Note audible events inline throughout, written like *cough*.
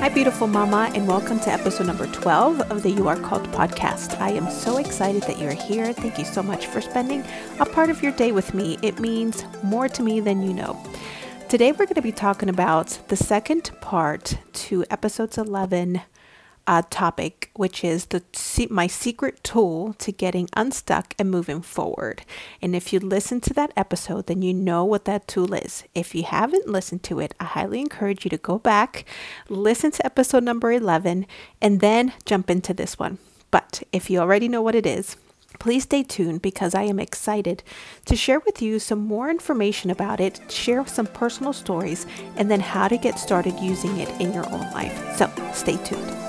Hi, beautiful mama, and welcome to episode number 12 of the You Are Called podcast. I am so excited that you're here. Thank you so much for spending a part of your day with me. It means more to me than you know. Today, we're going to be talking about the second part to episodes 11 uh, topic, which is the my secret tool to getting unstuck and moving forward. And if you listen to that episode, then you know what that tool is. If you haven't listened to it, I highly encourage you to go back, listen to episode number 11, and then jump into this one. But if you already know what it is, Please stay tuned because I am excited to share with you some more information about it, share some personal stories, and then how to get started using it in your own life. So stay tuned.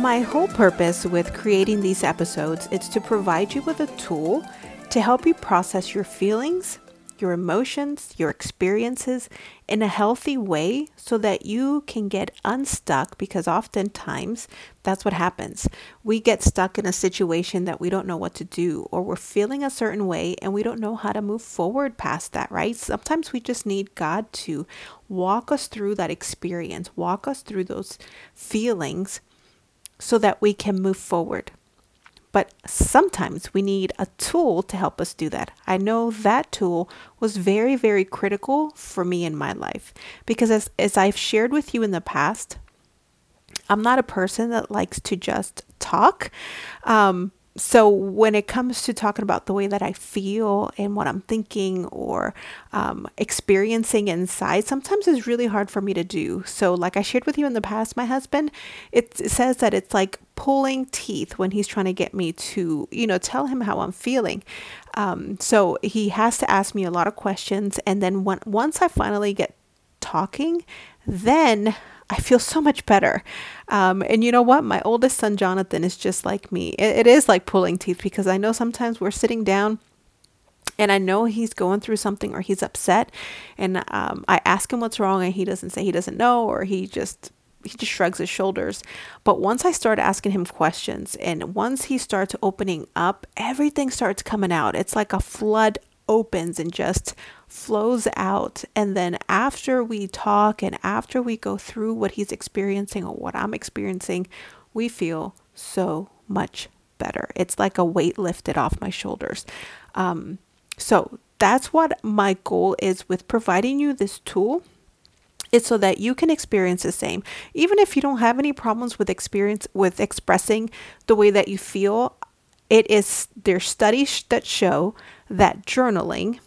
My whole purpose with creating these episodes is to provide you with a tool to help you process your feelings, your emotions, your experiences in a healthy way so that you can get unstuck because oftentimes that's what happens. We get stuck in a situation that we don't know what to do or we're feeling a certain way and we don't know how to move forward past that, right? Sometimes we just need God to walk us through that experience, walk us through those feelings so that we can move forward. But sometimes we need a tool to help us do that. I know that tool was very, very critical for me in my life because, as, as I've shared with you in the past, I'm not a person that likes to just talk. Um, so when it comes to talking about the way that I feel and what I'm thinking or um, experiencing inside, sometimes it's really hard for me to do. So, like I shared with you in the past, my husband, it, says that it's like pulling teeth when he's trying to get me to, you know, tell him how I'm feeling. Um, so he has to ask me a lot of questions, and then when, once I finally get talking, then I feel so much better. Um, and you know what? My oldest son, Jonathan, is just like me. It, it is like pulling teeth because I know sometimes we're sitting down and I know he's going through something or he's upset. And um, I ask him what's wrong and he doesn't say he doesn't know or he just he just shrugs his shoulders. But once I start asking him questions and once he starts opening up, everything starts coming out. It's like a flood opens and just flows out. And then after we talk and after we go through what he's experiencing or what I'm experiencing, we feel so much better. It's like a weight lifted off my shoulders. Um, so that's what my goal is with providing you this tool is so that you can experience the same even if you don't have any problems with experience with expressing the way that you feel it is there's studies that show that journaling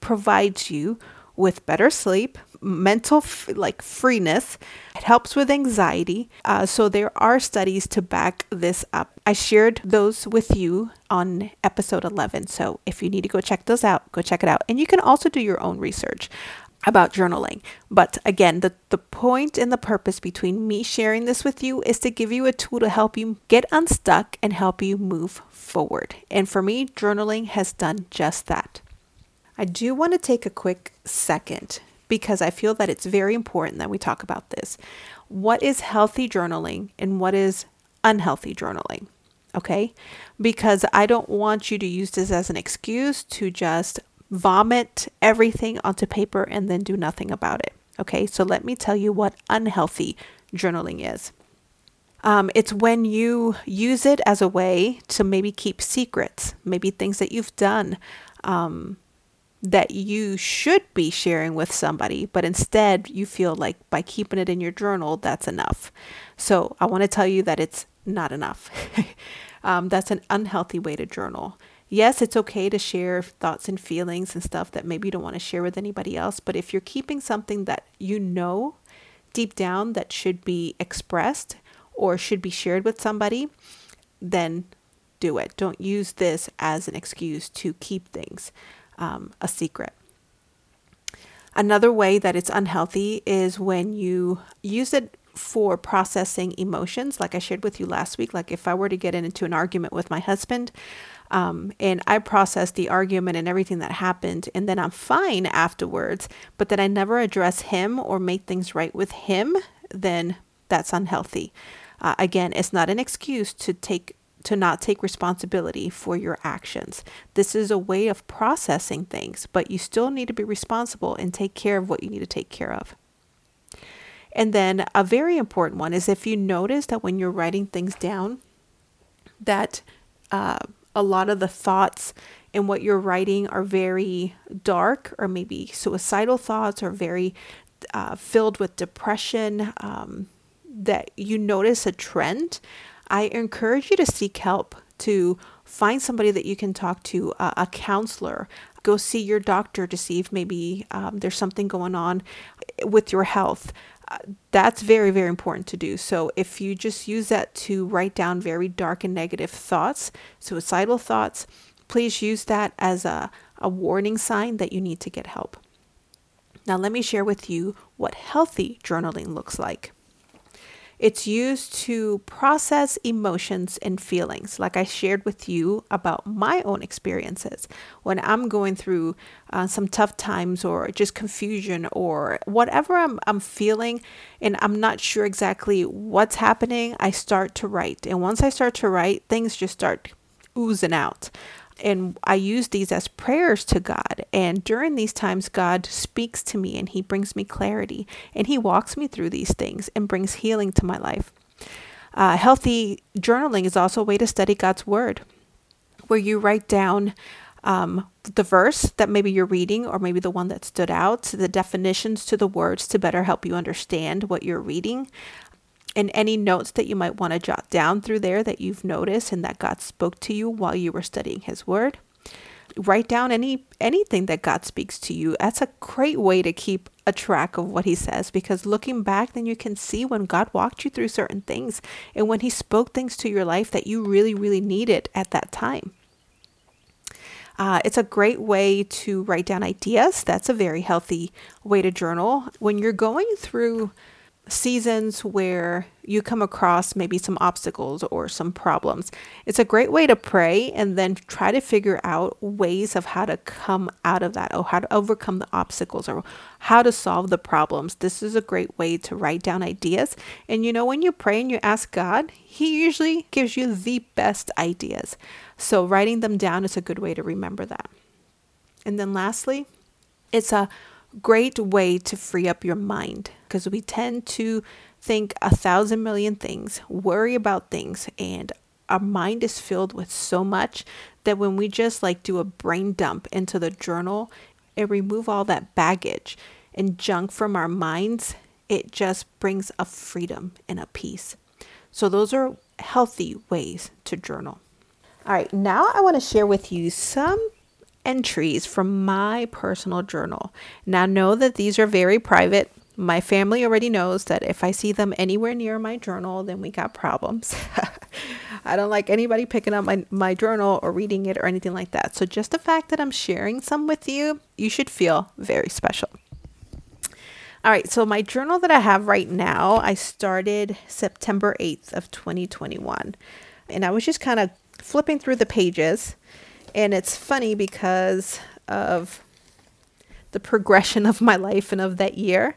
provides you with better sleep, mental f- like freeness. It helps with anxiety. Uh, so there are studies to back this up. I shared those with you on episode 11. So if you need to go check those out, go check it out. And you can also do your own research about journaling. But again, the, the point and the purpose between me sharing this with you is to give you a tool to help you get unstuck and help you move forward. And for me, journaling has done just that. I do want to take a quick second because I feel that it's very important that we talk about this. What is healthy journaling and what is unhealthy journaling? Okay? Because I don't want you to use this as an excuse to just vomit everything onto paper and then do nothing about it. Okay, so let me tell you what unhealthy journaling is. Um, it's when you use it as a way to maybe keep secrets, maybe things that you've done um, that you should be sharing with somebody, but instead you feel like by keeping it in your journal, that's enough. So I want to tell you that it's not enough. *laughs* um, that's an unhealthy way to journal yes, it's okay to share thoughts and feelings and stuff that maybe you don't want to share with anybody else. But if you're keeping something that you know deep down that should be expressed or should be shared with somebody, then do it. Don't use this as an excuse to keep things um, a secret. Another way that it's unhealthy is when you use it for processing emotions, like I shared with you last week. Like if I were to get into an argument with my husband, um, and I process the argument and everything that happened, and then I'm fine afterwards, but that I never address him or make things right with him, then that's unhealthy. Uh, again, it's not an excuse to take to not take responsibility for your actions. This is a way of processing things, but you still need to be responsible and take care of what you need to take care of. And then a very important one is if you notice that when you're writing things down, that uh, a lot of the thoughts and what you're writing are very dark or maybe suicidal thoughts or very uh, filled with depression, um, that you notice a trend, I encourage you to seek help, to find somebody that you can talk to, uh, a counselor. Go see your doctor to see if maybe um, there's something going on with your health. That's very, very important to do. So, if you just use that to write down very dark and negative thoughts, suicidal thoughts, please use that as a, a warning sign that you need to get help. Now, let me share with you what healthy journaling looks like. It's used to process emotions and feelings, like I shared with you about my own experiences when I'm going through uh, some tough times or just confusion or whatever I'm, I'm feeling and I'm not sure exactly what's happening. I start to write. And once I start to write, things just start oozing out and I use these as prayers to God. And during these times, God speaks to me and He brings me clarity and He walks me through these things and brings healing to my life. Uh, healthy journaling is also a way to study God's Word, where you write down um, the verse that maybe you're reading, or maybe the one that stood out, the definitions to the words to better help you understand what you're reading and any notes that you might want to jot down through there that you've noticed and that God spoke to you while you were studying his word. Write down any anything that God speaks to you. That's a great way to keep a track of what he says because looking back then you can see when God walked you through certain things and when he spoke things to your life that you really really needed at that time. Uh, it's a great way to write down ideas. That's a very healthy way to journal. When you're going through seasons where you come across maybe some obstacles or some problems. It's a great way to pray and then try to figure out ways of how to come out of that or how to overcome the obstacles or how to solve the problems. This is a great way to write down ideas. And you know, when you pray and you ask God, He usually gives you the best ideas. So writing them down is a good way to remember that. And then lastly, it's a great way to free up your mind because we tend to think a thousand million things, worry about things, and our mind is filled with so much that when we just like do a brain dump into the journal and remove all that baggage and junk from our minds, it just brings a freedom and a peace. So, those are healthy ways to journal. All right, now I want to share with you some entries from my personal journal. Now, know that these are very private. My family already knows that if I see them anywhere near my journal, then we got problems. *laughs* I don't like anybody picking up my, my journal or reading it or anything like that. So, just the fact that I'm sharing some with you, you should feel very special. All right, so my journal that I have right now, I started September 8th of 2021. And I was just kind of flipping through the pages and it's funny because of the progression of my life and of that year.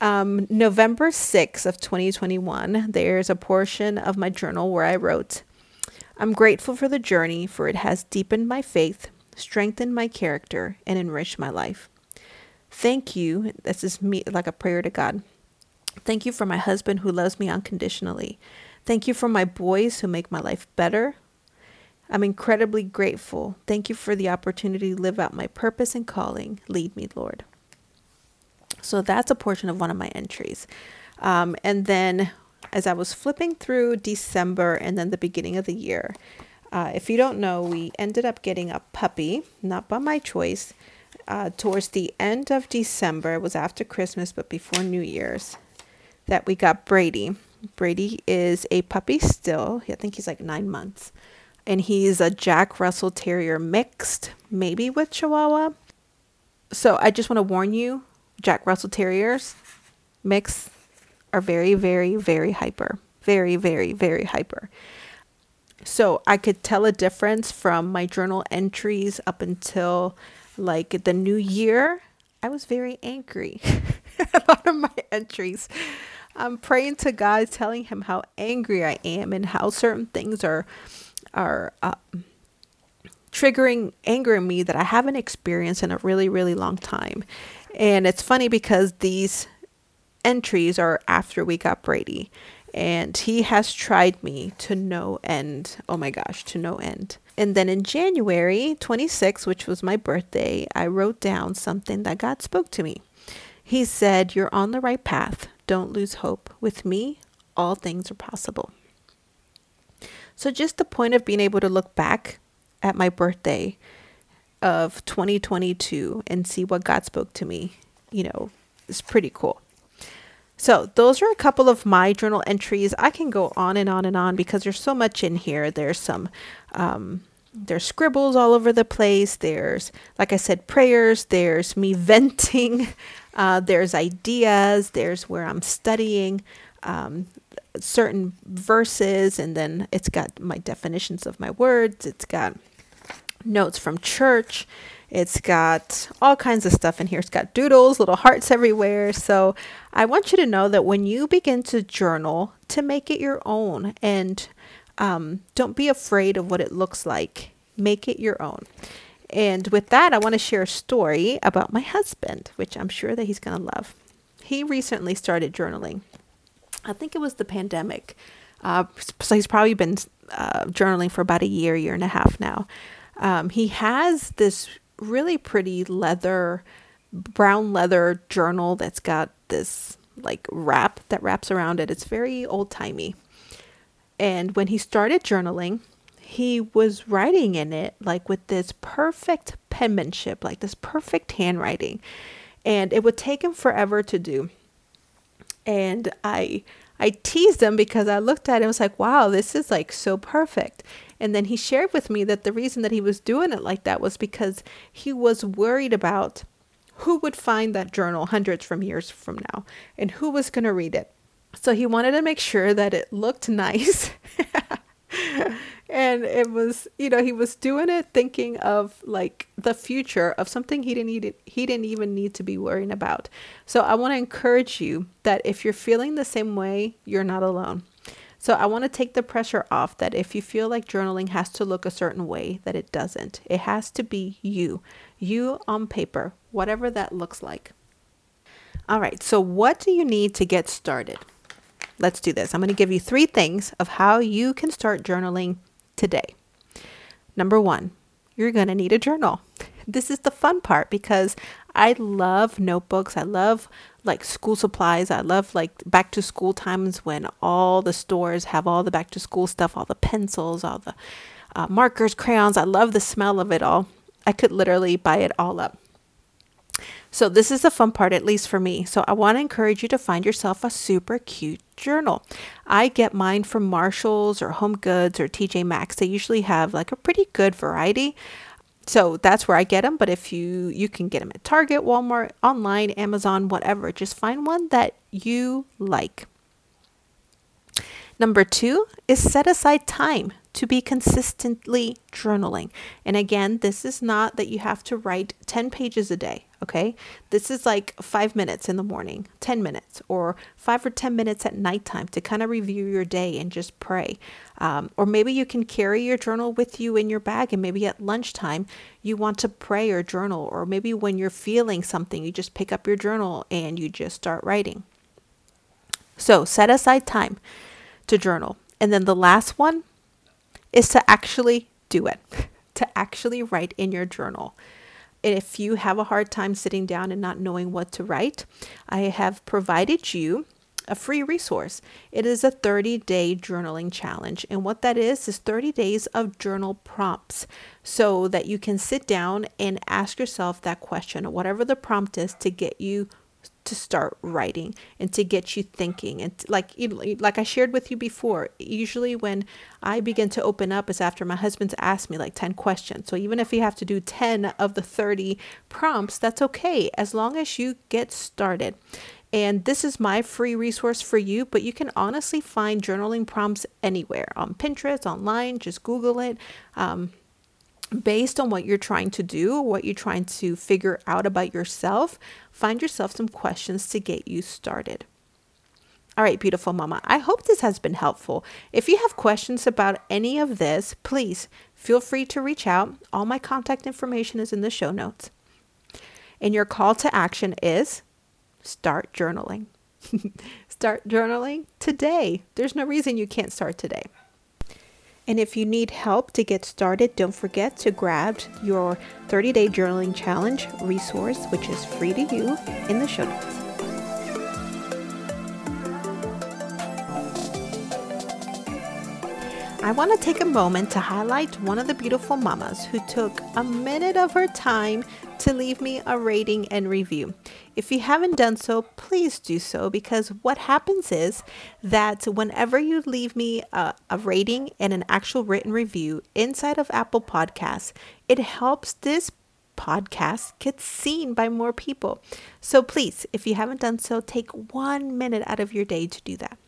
Um, November 6th of 2021, there's a portion of my journal where I wrote, I'm grateful for the journey, for it has deepened my faith, strengthened my character, and enriched my life. Thank you. This is me like a prayer to God. Thank you for my husband who loves me unconditionally. Thank you for my boys who make my life better, I'm incredibly grateful. Thank you for the opportunity to live out my purpose and calling. Lead me, Lord. So that's a portion of one of my entries. Um, and then as I was flipping through December and then the beginning of the year, uh, if you don't know, we ended up getting a puppy, not by my choice, uh, towards the end of December. It was after Christmas, but before New Year's, that we got Brady. Brady is a puppy still. I think he's like nine months and he's a Jack Russell Terrier mixed, maybe with Chihuahua. So I just want to warn you Jack Russell Terriers mix are very, very, very hyper. Very, very, very hyper. So I could tell a difference from my journal entries up until like the new year. I was very angry. a lot of my entries. I'm praying to God, telling him how angry I am and how certain things are are uh, triggering anger in me that I haven't experienced in a really, really long time. And it's funny because these entries are after we got Brady. And he has tried me to no end. Oh my gosh, to no end. And then in January 26, which was my birthday, I wrote down something that God spoke to me. He said, You're on the right path. Don't lose hope. With me, all things are possible. So, just the point of being able to look back at my birthday of 2022 and see what God spoke to me, you know, is pretty cool. So, those are a couple of my journal entries. I can go on and on and on because there's so much in here. There's some, um, there's scribbles all over the place. There's, like I said, prayers. There's me *laughs* venting. Uh, there's ideas. There's where I'm studying um, certain verses. And then it's got my definitions of my words. It's got notes from church. It's got all kinds of stuff in here. It's got doodles, little hearts everywhere. So I want you to know that when you begin to journal, to make it your own and um, don't be afraid of what it looks like. Make it your own. And with that, I want to share a story about my husband, which I'm sure that he's going to love. He recently started journaling. I think it was the pandemic. Uh, so he's probably been uh, journaling for about a year, year and a half now. Um, he has this really pretty leather, brown leather journal that's got this like wrap that wraps around it. It's very old timey. And when he started journaling, he was writing in it like with this perfect penmanship, like this perfect handwriting. And it would take him forever to do. And I I teased him because I looked at him and was like, wow, this is like so perfect. And then he shared with me that the reason that he was doing it like that was because he was worried about who would find that journal hundreds from years from now and who was going to read it. So he wanted to make sure that it looked *laughs* nice. And it was, you know, he was doing it thinking of like the future of something he didn't need he didn't even need to be worrying about. So I want to encourage you that if you're feeling the same way, you're not alone. So I want to take the pressure off that if you feel like journaling has to look a certain way, that it doesn't. It has to be you, you on paper, whatever that looks like. All right, so what do you need to get started? Let's do this. I'm going to give you three things of how you can start journaling today. Number one, you're going to need a journal. This is the fun part because I love notebooks. I love like school supplies. I love like back to school times when all the stores have all the back to school stuff, all the pencils, all the uh, markers, crayons. I love the smell of it all. I could literally buy it all up. So, this is the fun part, at least for me. So, I want to encourage you to find yourself a super cute journal. I get mine from Marshalls or Home Goods or TJ Maxx. They usually have like a pretty good variety. So that's where I get them. But if you you can get them at Target, Walmart, online, Amazon, whatever, just find one that you like. Number two is set aside time to be consistently journaling. And again, this is not that you have to write 10 pages a day, okay? This is like five minutes in the morning, 10 minutes, or five or 10 minutes at nighttime to kind of review your day and just pray. Um, or maybe you can carry your journal with you in your bag, and maybe at lunchtime you want to pray or journal, or maybe when you're feeling something, you just pick up your journal and you just start writing. So set aside time to journal. And then the last one is to actually do it, *laughs* to actually write in your journal. If you have a hard time sitting down and not knowing what to write, I have provided you a free resource. It is a 30 day journaling challenge. And what that is, is 30 days of journal prompts so that you can sit down and ask yourself that question, or whatever the prompt is, to get you to start writing and to get you thinking. And like like I shared with you before usually when I begin to open up is after my husband's asked me like 10 questions. So even if you have to do 10 of the 30 prompts that's okay as long as you get started. And this is my free resource for you, but you can honestly find journaling prompts anywhere on Pinterest, online, just Google it. Um, based on what you're trying to do, what you're trying to figure out about yourself, find yourself some questions to get you started. All right, beautiful mama, I hope this has been helpful. If you have questions about any of this, please feel free to reach out. All my contact information is in the show notes. And your call to action is start journaling. *laughs* start journaling today. There's no reason you can't start today. And if you need help to get started, don't forget to grab your 30 day journaling challenge resource, which is free to you in the show notes. I want to take a moment to highlight one of the beautiful mamas who took a minute of her time to leave me a rating and review. If you haven't done so, please do so because what happens is that whenever you leave me a, a rating and an actual written review inside of Apple Podcasts, it helps this podcast get seen by more people. So please, if you haven't done so, take one minute out of your day to do that.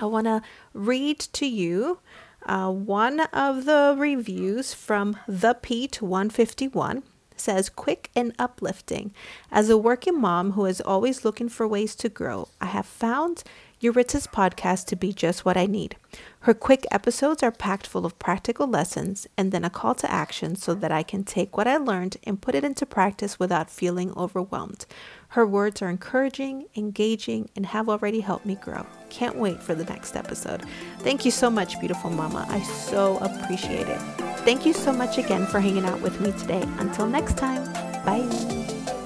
I want to read to you uh, one of the reviews from The Pete 151 says quick and uplifting. As a working mom who is always looking for ways to grow, I have found Yaritza's podcast to be just what I need. Her quick episodes are packed full of practical lessons and then a call to action so that I can take what I learned and put it into practice without feeling overwhelmed. Her words are encouraging, engaging, and have already helped me grow. Can't wait for the next episode. Thank you so much, beautiful mama. I so appreciate it. Thank you so much again for hanging out with me today. Until next time, bye.